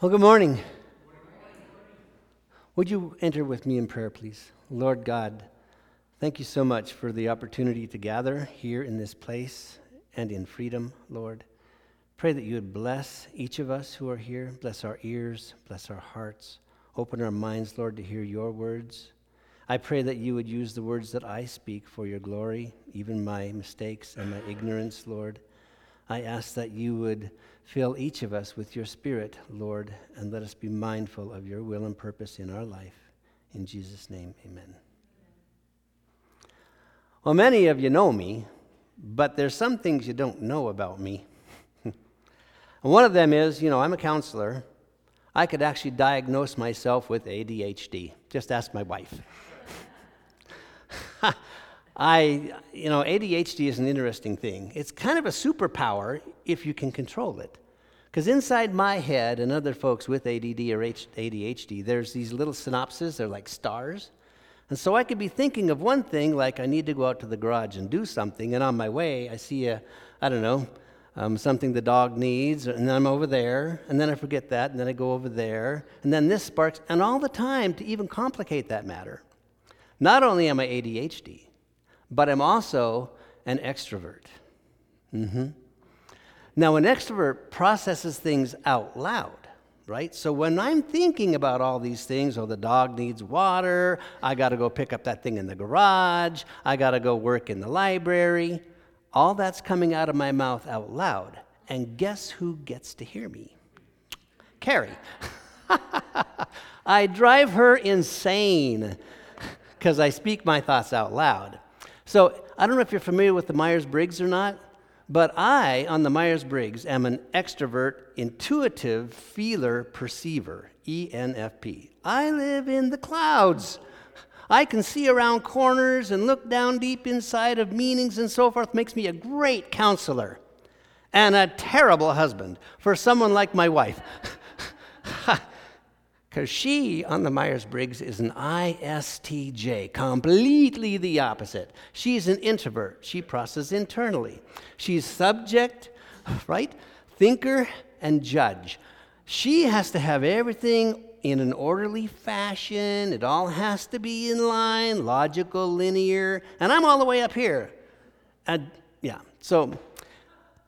Well, good morning. Would you enter with me in prayer, please? Lord God, thank you so much for the opportunity to gather here in this place and in freedom, Lord. Pray that you would bless each of us who are here, bless our ears, bless our hearts, open our minds, Lord, to hear your words. I pray that you would use the words that I speak for your glory, even my mistakes and my ignorance, Lord. I ask that you would fill each of us with your spirit, Lord, and let us be mindful of your will and purpose in our life. In Jesus' name, amen. Well, many of you know me, but there's some things you don't know about me. and one of them is, you know, I'm a counselor. I could actually diagnose myself with ADHD. Just ask my wife. I, you know, ADHD is an interesting thing. It's kind of a superpower if you can control it. Because inside my head and other folks with ADD or ADHD, there's these little synapses, they're like stars. And so I could be thinking of one thing, like I need to go out to the garage and do something, and on my way, I see a, I don't know, um, something the dog needs, and then I'm over there, and then I forget that, and then I go over there, and then this sparks, and all the time to even complicate that matter. Not only am I ADHD, but I'm also an extrovert. Mm-hmm. Now, an extrovert processes things out loud, right? So when I'm thinking about all these things, oh, the dog needs water, I got to go pick up that thing in the garage, I got to go work in the library, all that's coming out of my mouth out loud. And guess who gets to hear me? Carrie. I drive her insane because I speak my thoughts out loud. So I don't know if you're familiar with the Myers Briggs or not, but I, on the Myers Briggs, am an extrovert, intuitive, feeler, perceiver, ENFP. I live in the clouds. I can see around corners and look down deep inside of meanings and so forth. Makes me a great counselor and a terrible husband for someone like my wife. Because she, on the Myers Briggs, is an ISTJ, completely the opposite. She's an introvert. She processes internally. She's subject, right? Thinker and judge. She has to have everything in an orderly fashion. It all has to be in line, logical, linear. And I'm all the way up here. And, yeah, so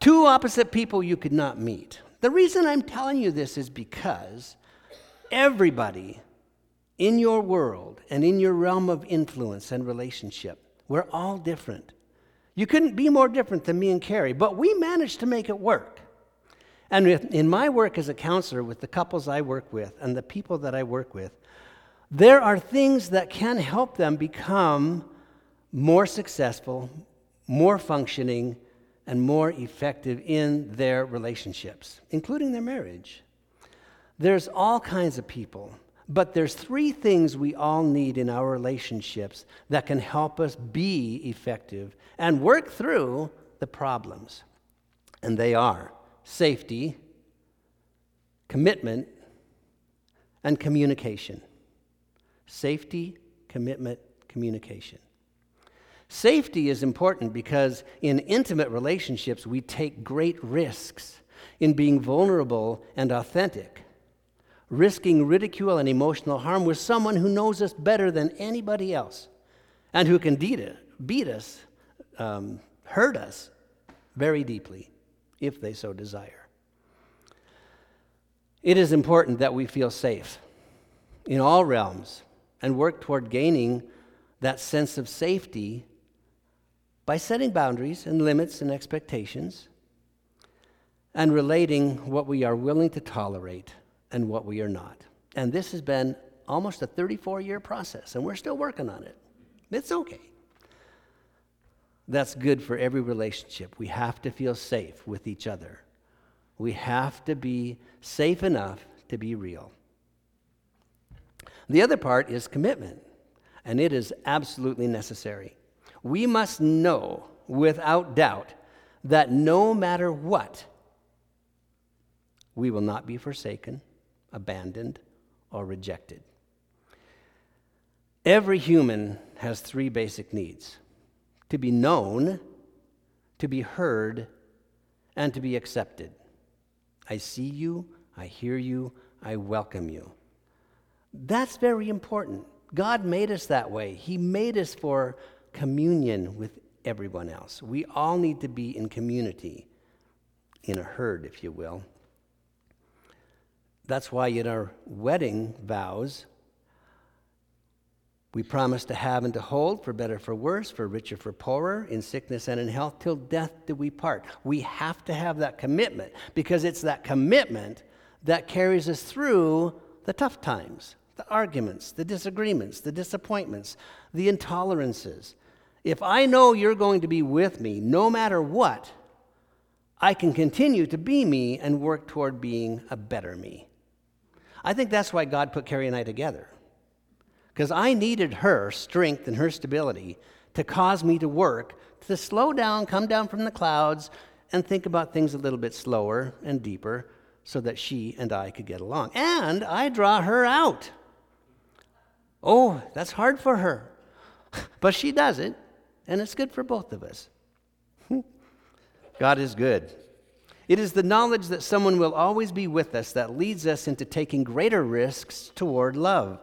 two opposite people you could not meet. The reason I'm telling you this is because everybody in your world and in your realm of influence and relationship, we're all different. You couldn't be more different than me and Carrie, but we managed to make it work. And in my work as a counselor with the couples I work with and the people that I work with, there are things that can help them become more successful, more functioning, and more effective in their relationships, including their marriage. There's all kinds of people, but there's three things we all need in our relationships that can help us be effective and work through the problems. And they are safety, commitment, and communication. Safety, commitment, communication. Safety is important because in intimate relationships, we take great risks in being vulnerable and authentic risking ridicule and emotional harm with someone who knows us better than anybody else and who can beat, us, um, hurt us very deeply if they so desire. It is important that we feel safe in all realms and work toward gaining that sense of safety by setting boundaries and limits and expectations and relating what we are willing to tolerate and what we are not. And this has been almost a 34 year process, and we're still working on it. It's okay. That's good for every relationship. We have to feel safe with each other. We have to be safe enough to be real. The other part is commitment, and it is absolutely necessary. We must know without doubt that no matter what, we will not be forsaken, abandoned, or rejected. Every human has three basic needs to be known, to be heard, and to be accepted. I see you, I hear you. I welcome you. That's very important. God made us that way. He made us for communion with everyone else. We all need to be in community, in a herd, if you will. That's why in our wedding vows, we promise to have and to hold, for better, for worse, for richer, for poorer, in sickness and in health, till death do we part. We have to have that commitment because it's that commitment that carries us through the tough times, the arguments, the disagreements, the disappointments, the intolerances. If I know you're going to be with me no matter what, I can continue to be me and work toward being a better me. I think that's why God put Carrie and I together. Because I needed her strength and her stability to cause me to work, to slow down, come down from the clouds, and think about things a little bit slower and deeper so that she and I could get along. And I draw her out. Oh, that's hard for her. But she does it, and it's good for both of us. God is good. It is the knowledge that someone will always be with us that leads us into taking greater risks toward love.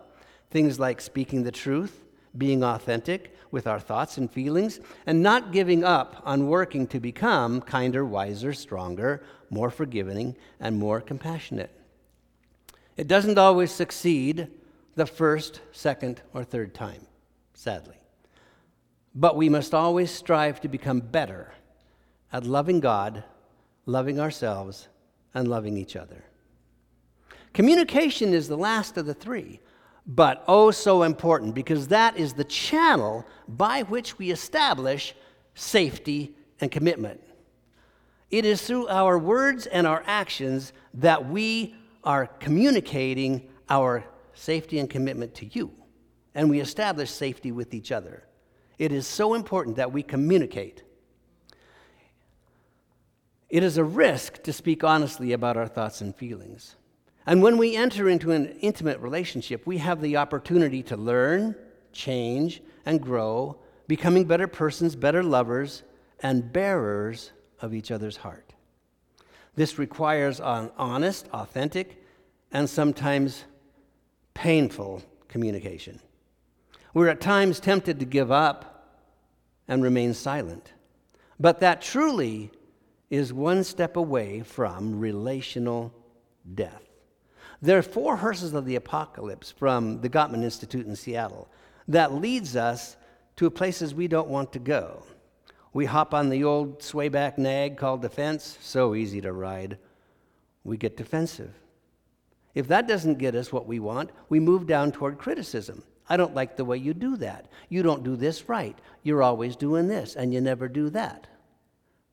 Things like speaking the truth, being authentic with our thoughts and feelings, and not giving up on working to become kinder, wiser, stronger, more forgiving, and more compassionate. It doesn't always succeed the first, second, or third time, sadly. But we must always strive to become better at loving God, loving ourselves, and loving each other. Communication is the last of the three but oh so important because that is the channel by which we establish safety and commitment. It is through our words and our actions that we are communicating our safety and commitment to you, and we establish safety with each other. It is so important that we communicate. It is a risk to speak honestly about our thoughts and feelings. And when we enter into an intimate relationship, we have the opportunity to learn, change, and grow, becoming better persons, better lovers, and bearers of each other's heart. This requires an honest, authentic, and sometimes painful communication. We're at times tempted to give up and remain silent, but that truly is one step away from relational death. There are four horses of the apocalypse from the Gottman Institute in Seattle that leads us to places we don't want to go. We hop on the old swayback nag called defense, so easy to ride. We get defensive. If that doesn't get us what we want, we move down toward criticism. I don't like the way you do that. You don't do this right. You're always doing this, and you never do that.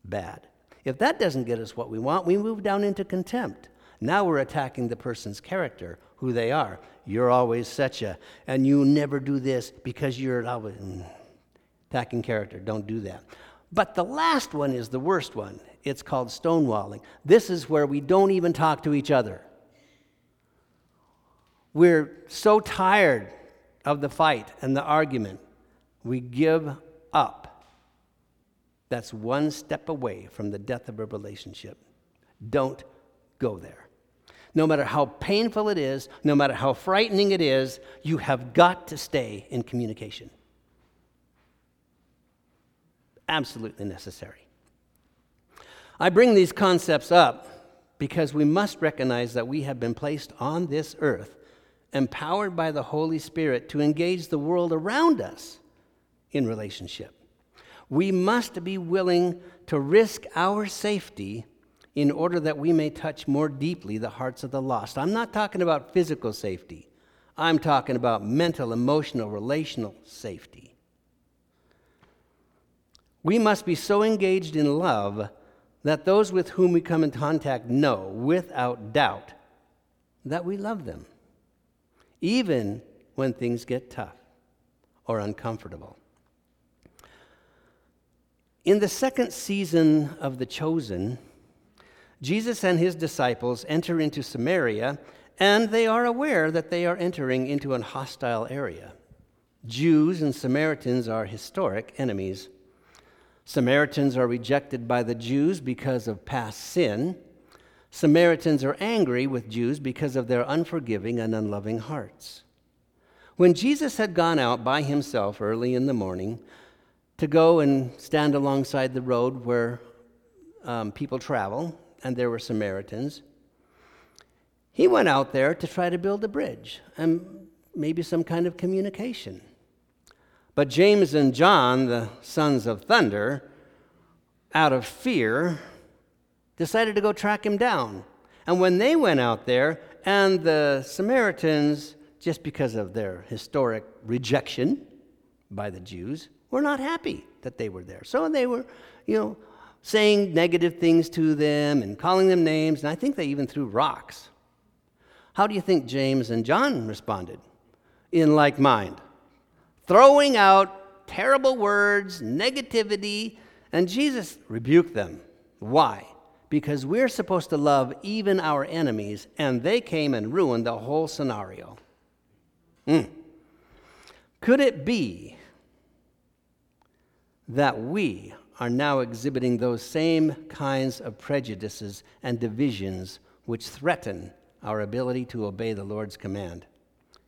Bad. If that doesn't get us what we want, we move down into contempt. Now we're attacking the person's character, who they are. You're always such a, and you never do this because you're always mm, attacking character. Don't do that. But the last one is the worst one. It's called stonewalling. This is where we don't even talk to each other. We're so tired of the fight and the argument, we give up. That's one step away from the death of a relationship. Don't go there. No matter how painful it is, no matter how frightening it is, you have got to stay in communication. Absolutely necessary. I bring these concepts up because we must recognize that we have been placed on this earth, empowered by the Holy Spirit to engage the world around us in relationship. We must be willing to risk our safety in order that we may touch more deeply the hearts of the lost. I'm not talking about physical safety, I'm talking about mental, emotional, relational safety. We must be so engaged in love that those with whom we come in contact know without doubt that we love them, even when things get tough or uncomfortable. In the second season of The Chosen, Jesus and his disciples enter into Samaria, and they are aware that they are entering into an hostile area. Jews and Samaritans are historic enemies. Samaritans are rejected by the Jews because of past sin. Samaritans are angry with Jews because of their unforgiving and unloving hearts. When Jesus had gone out by himself early in the morning to go and stand alongside the road where um, people travel, and there were Samaritans, he went out there to try to build a bridge and maybe some kind of communication. But James and John, the sons of thunder, out of fear, decided to go track him down. And when they went out there, and the Samaritans, just because of their historic rejection by the Jews, were not happy that they were there. So they were, you know, saying negative things to them and calling them names, and I think they even threw rocks. How do you think James and John responded? In like mind, throwing out terrible words, negativity, and Jesus rebuked them. Why? because we're supposed to love even our enemies, and they came and ruined the whole scenario. Mm. Could it be that we are now exhibiting those same kinds of prejudices and divisions which threaten our ability to obey the Lord's command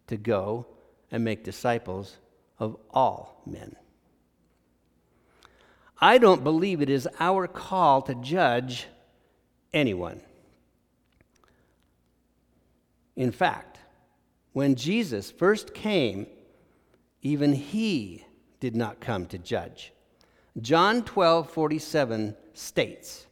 to go and make disciples of all men? I don't believe it is our call to judge anyone. In fact, when Jesus first came, even he did not come to judge. John 12 47 states,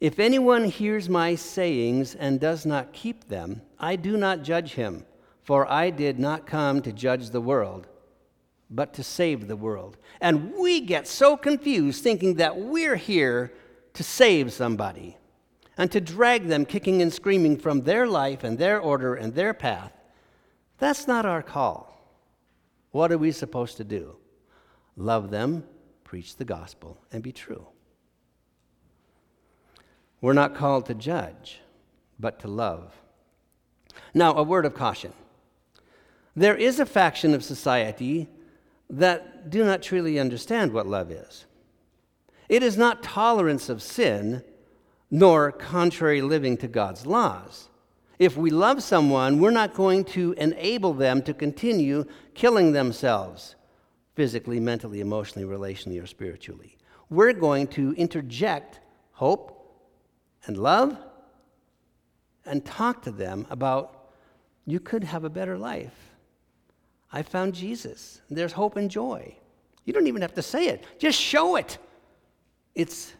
If anyone hears my sayings and does not keep them, I do not judge him, for I did not come to judge the world, but to save the world. And we get so confused thinking that we're here to save somebody and to drag them kicking and screaming from their life and their order and their path. That's not our call. What are we supposed to do? Love them, preach the gospel, and be true. We're not called to judge, but to love. Now, a word of caution. There is a faction of society that do not truly understand what love is. It is not tolerance of sin, nor contrary living to God's laws. If we love someone, we're not going to enable them to continue killing themselves physically, mentally, emotionally, relationally, or spiritually. We're going to interject hope and love and talk to them about you could have a better life. I found Jesus. There's hope and joy. You don't even have to say it, just show it. It's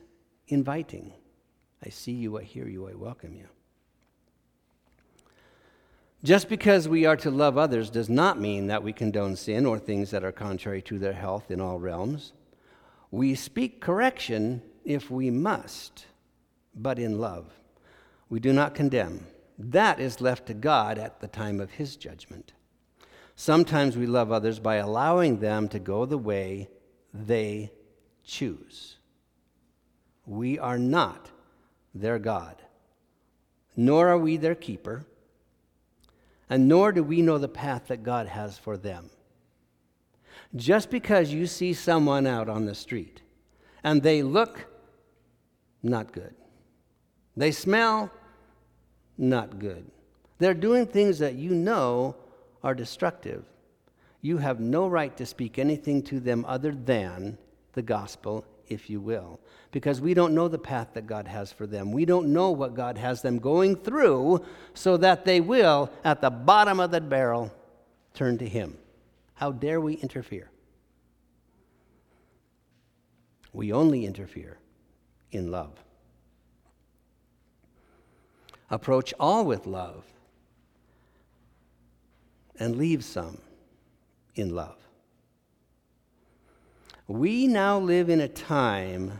inviting. I see you, I hear you, I welcome you. Just because we are to love others does not mean that we condone sin or things that are contrary to their health in all realms. We speak correction if we must, but in love. We do not condemn. That is left to God at the time of His judgment. Sometimes we love others by allowing them to go the way they choose. We are not their God, nor are we their keeper, and nor do we know the path that God has for them. Just because you see someone out on the street and they look not good, they smell not good, they're doing things that you know are destructive. You have no right to speak anything to them other than the gospel if you will, because we don't know the path that God has for them. We don't know what God has them going through so that they will, at the bottom of the barrel, turn to Him. How dare we interfere? We only interfere in love. Approach all with love and leave some in love. We now live in a time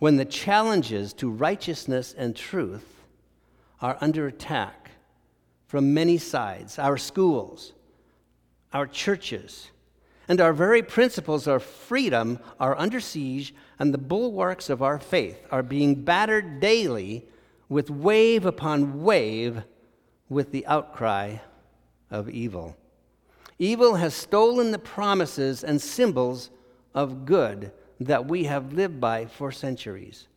when the challenges to righteousness and truth are under attack from many sides our schools, our churches, and our very principles of freedom are under siege, and the bulwarks of our faith are being battered daily with wave upon wave with the outcry of evil. Evil has stolen the promises and symbols of good that we have lived by for centuries.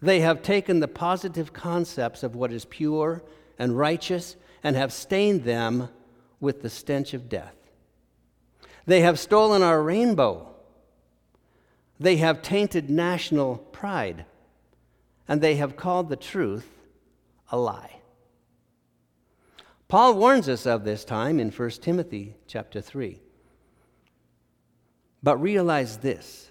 They have taken the positive concepts of what is pure and righteous and have stained them with the stench of death. They have stolen our rainbow. They have tainted national pride. And they have called the truth a lie. Paul warns us of this time in 1 Timothy chapter 3. But realize this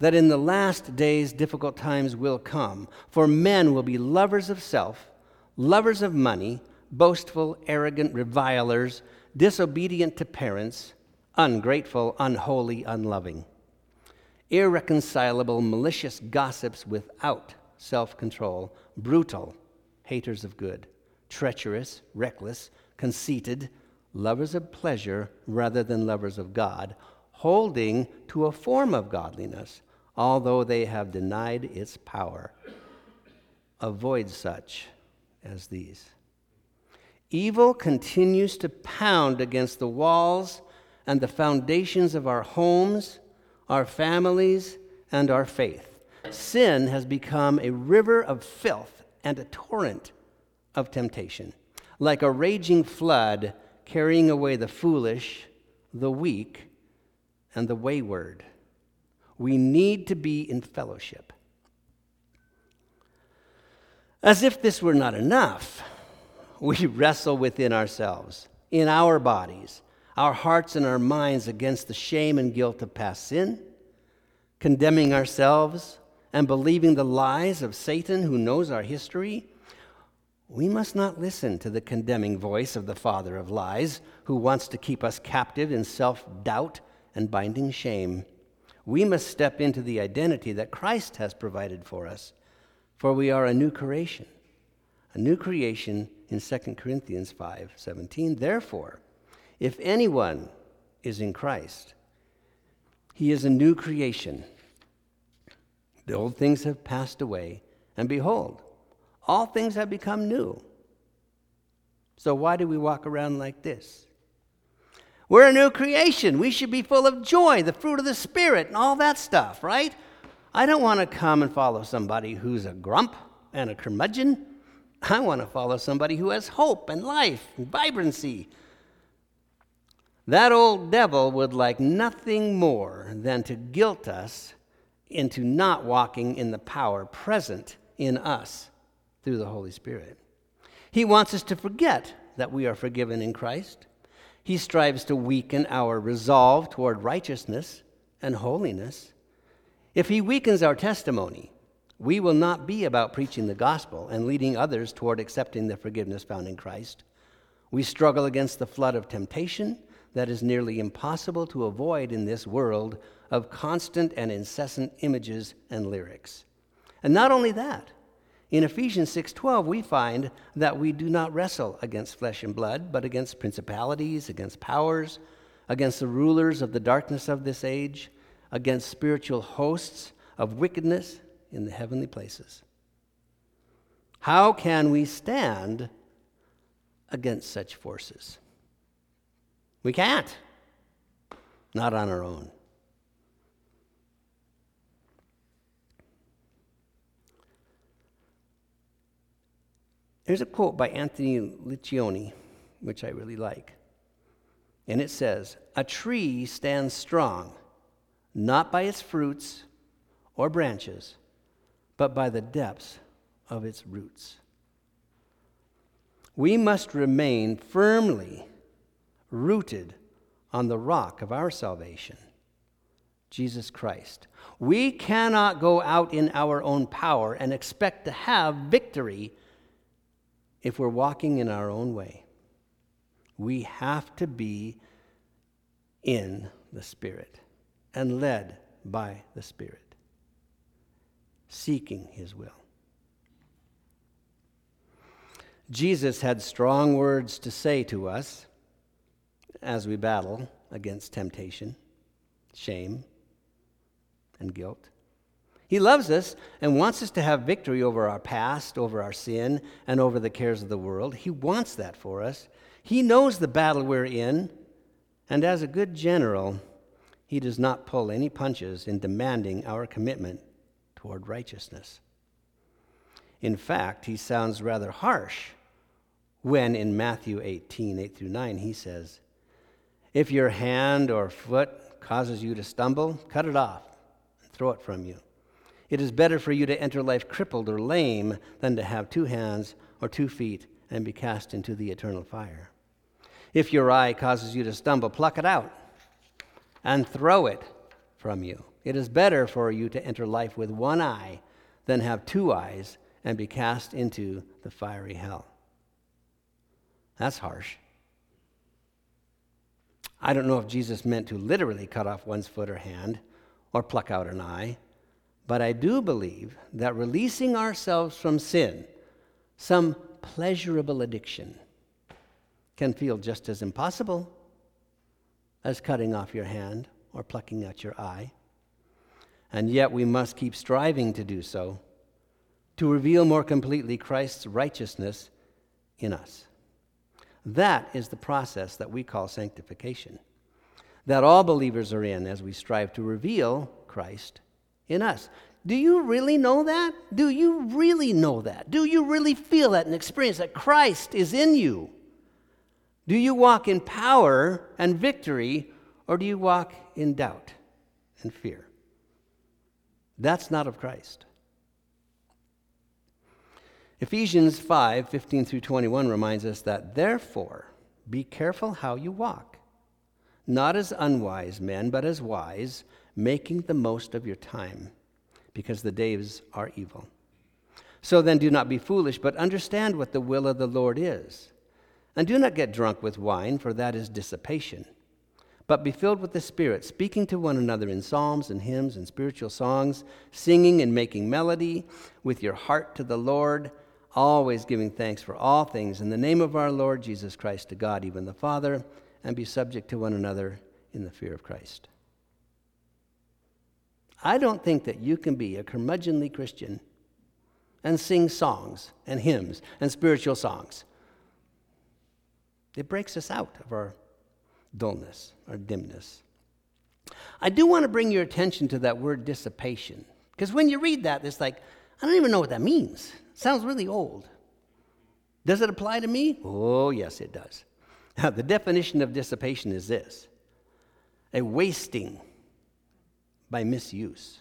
that in the last days difficult times will come, for men will be lovers of self, lovers of money, boastful, arrogant, revilers, disobedient to parents, ungrateful, unholy, unloving, irreconcilable, malicious gossips without self control, brutal, haters of good, treacherous, reckless, conceited, lovers of pleasure rather than lovers of God, holding to a form of godliness, although they have denied its power. Avoid such as these. Evil continues to pound against the walls and the foundations of our homes, our families, and our faith. Sin has become a river of filth and a torrent of temptation, like a raging flood carrying away the foolish, the weak, and the wayward. We need to be in fellowship. As if this were not enough, we wrestle within ourselves, in our bodies, our hearts and our minds against the shame and guilt of past sin, condemning ourselves and believing the lies of Satan who knows our history we must not listen to the condemning voice of the father of lies, who wants to keep us captive in self doubt and binding shame. We must step into the identity that Christ has provided for us, for we are a new creation. A new creation in 2 Corinthians 5 17. Therefore, if anyone is in Christ, he is a new creation. The old things have passed away, and behold, all things have become new. So, why do we walk around like this? We're a new creation. We should be full of joy, the fruit of the Spirit, and all that stuff, right? I don't want to come and follow somebody who's a grump and a curmudgeon. I want to follow somebody who has hope and life and vibrancy. That old devil would like nothing more than to guilt us into not walking in the power present in us through the Holy Spirit. He wants us to forget that we are forgiven in Christ. He strives to weaken our resolve toward righteousness and holiness. If He weakens our testimony, we will not be about preaching the gospel and leading others toward accepting the forgiveness found in Christ. We struggle against the flood of temptation that is nearly impossible to avoid in this world of constant and incessant images and lyrics. And not only that, in Ephesians 6:12 we find that we do not wrestle against flesh and blood, but against principalities, against powers, against the rulers of the darkness of this age, against spiritual hosts of wickedness in the heavenly places. How can we stand against such forces? We can't. Not on our own. There's a quote by Anthony Liccione, which I really like. And it says, A tree stands strong, not by its fruits or branches, but by the depths of its roots. We must remain firmly rooted on the rock of our salvation, Jesus Christ. We cannot go out in our own power and expect to have victory if we're walking in our own way. We have to be in the Spirit and led by the Spirit, seeking His will. Jesus had strong words to say to us as we battle against temptation, shame, and guilt. He loves us and wants us to have victory over our past, over our sin, and over the cares of the world. He wants that for us. He knows the battle we're in, and as a good general, he does not pull any punches in demanding our commitment toward righteousness. In fact, he sounds rather harsh when in Matthew 18, 8 through 9, he says, If your hand or foot causes you to stumble, cut it off and throw it from you. It is better for you to enter life crippled or lame than to have two hands or two feet and be cast into the eternal fire. If your eye causes you to stumble, pluck it out and throw it from you. It is better for you to enter life with one eye than have two eyes and be cast into the fiery hell. That's harsh. I don't know if Jesus meant to literally cut off one's foot or hand or pluck out an eye, but I do believe that releasing ourselves from sin, some pleasurable addiction, can feel just as impossible as cutting off your hand or plucking out your eye. And yet we must keep striving to do so to reveal more completely Christ's righteousness in us. That is the process that we call sanctification, that all believers are in as we strive to reveal Christ in us. Do you really know that? Do you really know that? Do you really feel that and experience that Christ is in you? Do you walk in power and victory, or do you walk in doubt and fear? That's not of Christ. Ephesians 5 15 through 21 reminds us that, therefore, be careful how you walk, not as unwise men, but as wise, making the most of your time, because the days are evil. So then, do not be foolish, but understand what the will of the Lord is. And do not get drunk with wine, for that is dissipation but be filled with the Spirit, speaking to one another in psalms and hymns and spiritual songs, singing and making melody with your heart to the Lord, always giving thanks for all things in the name of our Lord Jesus Christ to God, even the Father, and be subject to one another in the fear of Christ. I don't think that you can be a curmudgeonly Christian and sing songs and hymns and spiritual songs. It breaks us out of our dullness our dimness. I do want to bring your attention to that word dissipation, because when you read that, it's like, I don't even know what that means. It sounds really old. Does it apply to me? Oh, yes, it does. Now, the definition of dissipation is this a wasting by misuse,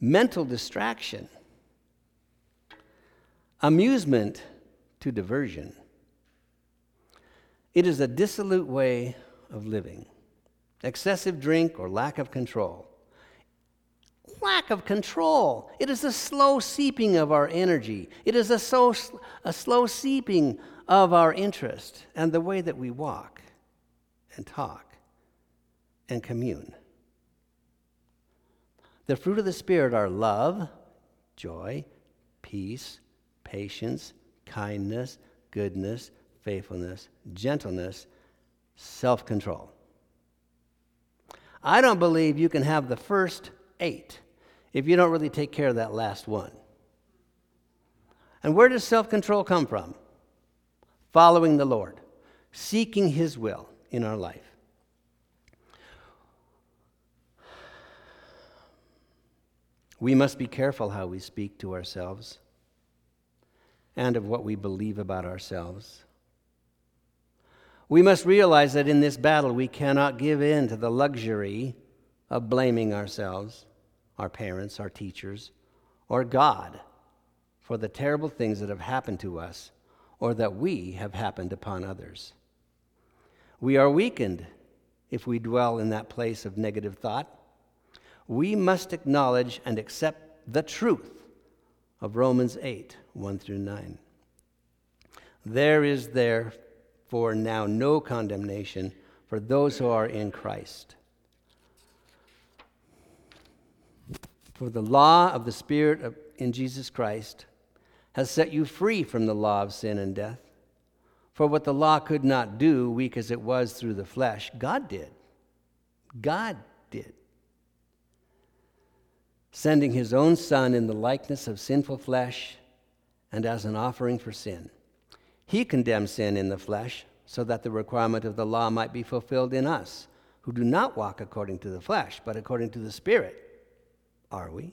mental distraction, amusement to diversion, it is a dissolute way of living, excessive drink or lack of control. Lack of control. It is a slow seeping of our energy. It is a, so, a slow seeping of our interest and the way that we walk and talk and commune. The fruit of the Spirit are love, joy, peace, patience, kindness, goodness, faithfulness, gentleness, self control. I don't believe you can have the first eight if you don't really take care of that last one. And where does self control come from? Following the Lord, seeking His will in our life. We must be careful how we speak to ourselves and of what we believe about ourselves. We must realize that in this battle, we cannot give in to the luxury of blaming ourselves, our parents, our teachers, or God for the terrible things that have happened to us or that we have happened upon others. We are weakened if we dwell in that place of negative thought. We must acknowledge and accept the truth of Romans 8 1 through 9. There is therefore now no condemnation for those who are in Christ. For the law of the Spirit of, in Jesus Christ has set you free from the law of sin and death. For what the law could not do, weak as it was through the flesh, God did. God did. Sending his own Son in the likeness of sinful flesh and as an offering for sin. He condemned sin in the flesh so that the requirement of the law might be fulfilled in us, who do not walk according to the flesh, but according to the Spirit. Are we?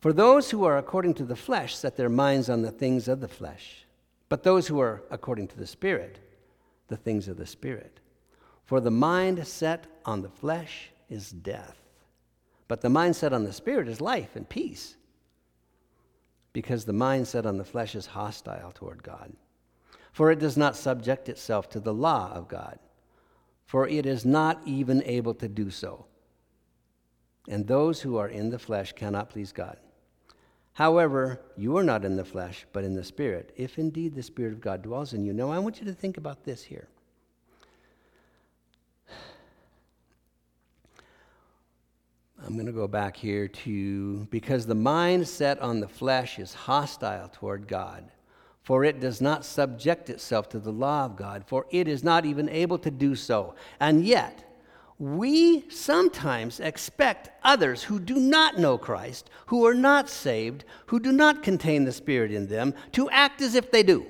For those who are according to the flesh set their minds on the things of the flesh, but those who are according to the Spirit, the things of the Spirit. For the mind set on the flesh is death, but the mindset on the Spirit is life and peace, because the mindset on the flesh is hostile toward God. For it does not subject itself to the law of God, for it is not even able to do so. And those who are in the flesh cannot please God. However, you are not in the flesh, but in the Spirit, if indeed the Spirit of God dwells in you. Now, I want you to think about this here. I'm going to go back here to because the mind set on the flesh is hostile toward God, for it does not subject itself to the law of God, for it is not even able to do so. And yet, we sometimes expect others who do not know Christ, who are not saved, who do not contain the Spirit in them, to act as if they do.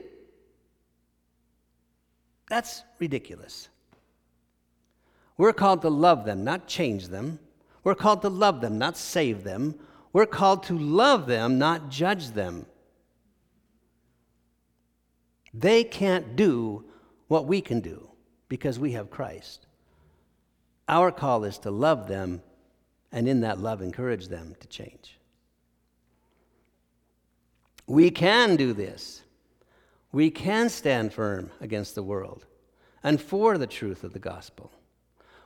That's ridiculous. We're called to love them, not change them. We're called to love them, not save them. We're called to love them, not judge them. They can't do what we can do because we have Christ. Our call is to love them and in that love encourage them to change. We can do this. We can stand firm against the world and for the truth of the gospel.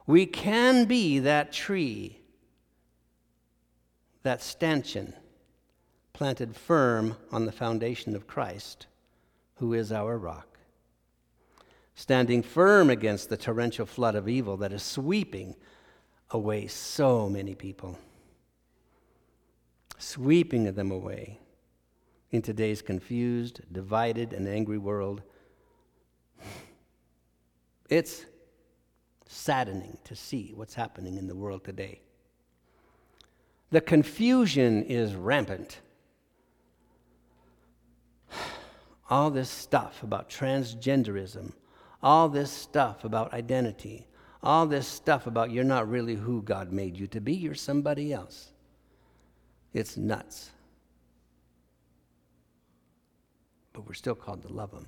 We can be that tree, that stanchion, planted firm on the foundation of Christ, who is our rock standing firm against the torrential flood of evil that is sweeping away so many people, sweeping them away in today's confused, divided, and angry world. It's saddening to see what's happening in the world today. The confusion is rampant. All this stuff about transgenderism all this stuff about identity, all this stuff about you're not really who God made you to be, you're somebody else. It's nuts. But we're still called to love Him.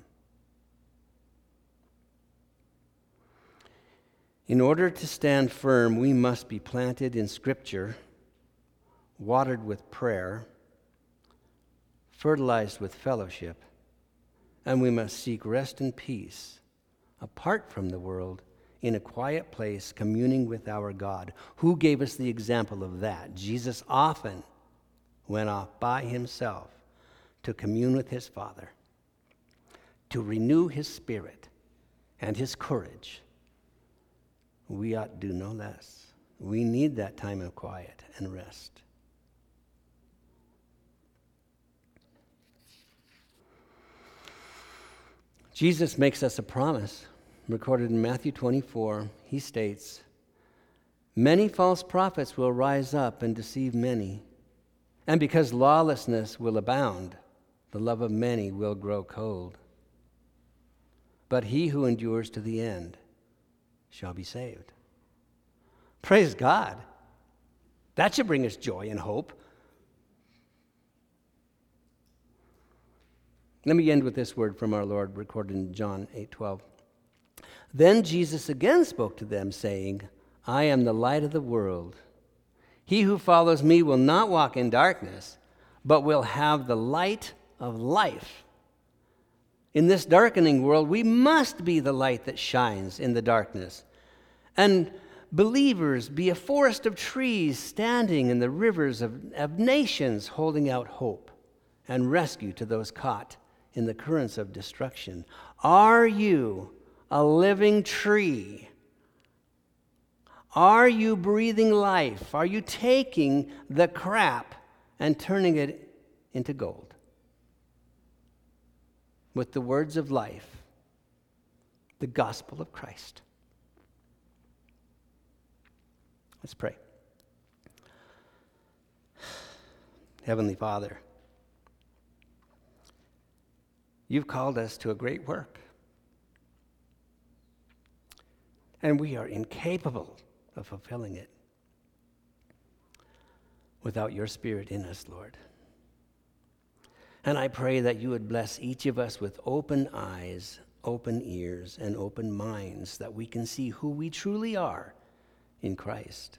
In order to stand firm, we must be planted in Scripture, watered with prayer, fertilized with fellowship, and we must seek rest and peace apart from the world, in a quiet place, communing with our God. Who gave us the example of that? Jesus often went off by himself to commune with his Father, to renew his spirit and his courage. We ought to do no less. We need that time of quiet and rest. Jesus makes us a promise recorded in Matthew 24, he states, Many false prophets will rise up and deceive many. And because lawlessness will abound, the love of many will grow cold. But he who endures to the end shall be saved. Praise God. That should bring us joy and hope. Let me end with this word from our Lord recorded in John 8 12. Then Jesus again spoke to them, saying, I am the light of the world. He who follows me will not walk in darkness, but will have the light of life. In this darkening world, we must be the light that shines in the darkness. And believers be a forest of trees standing in the rivers of, of nations, holding out hope and rescue to those caught in the currents of destruction. Are you a living tree? Are you breathing life? Are you taking the crap and turning it into gold? With the words of life, the gospel of Christ. Let's pray. Heavenly Father, you've called us to a great work. and we are incapable of fulfilling it. without your Spirit in us, Lord. And I pray that you would bless each of us with open eyes, open ears, and open minds that we can see who we truly are in Christ.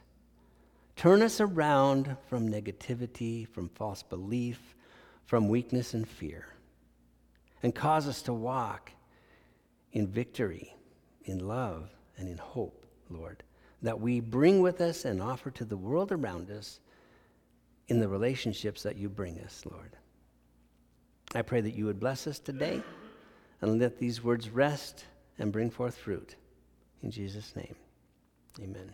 Turn us around from negativity, from false belief, from weakness and fear, and cause us to walk in victory, in love, and in hope, Lord, that we bring with us and offer to the world around us in the relationships that you bring us, Lord. I pray that you would bless us today and let these words rest and bring forth fruit. In Jesus' name, amen.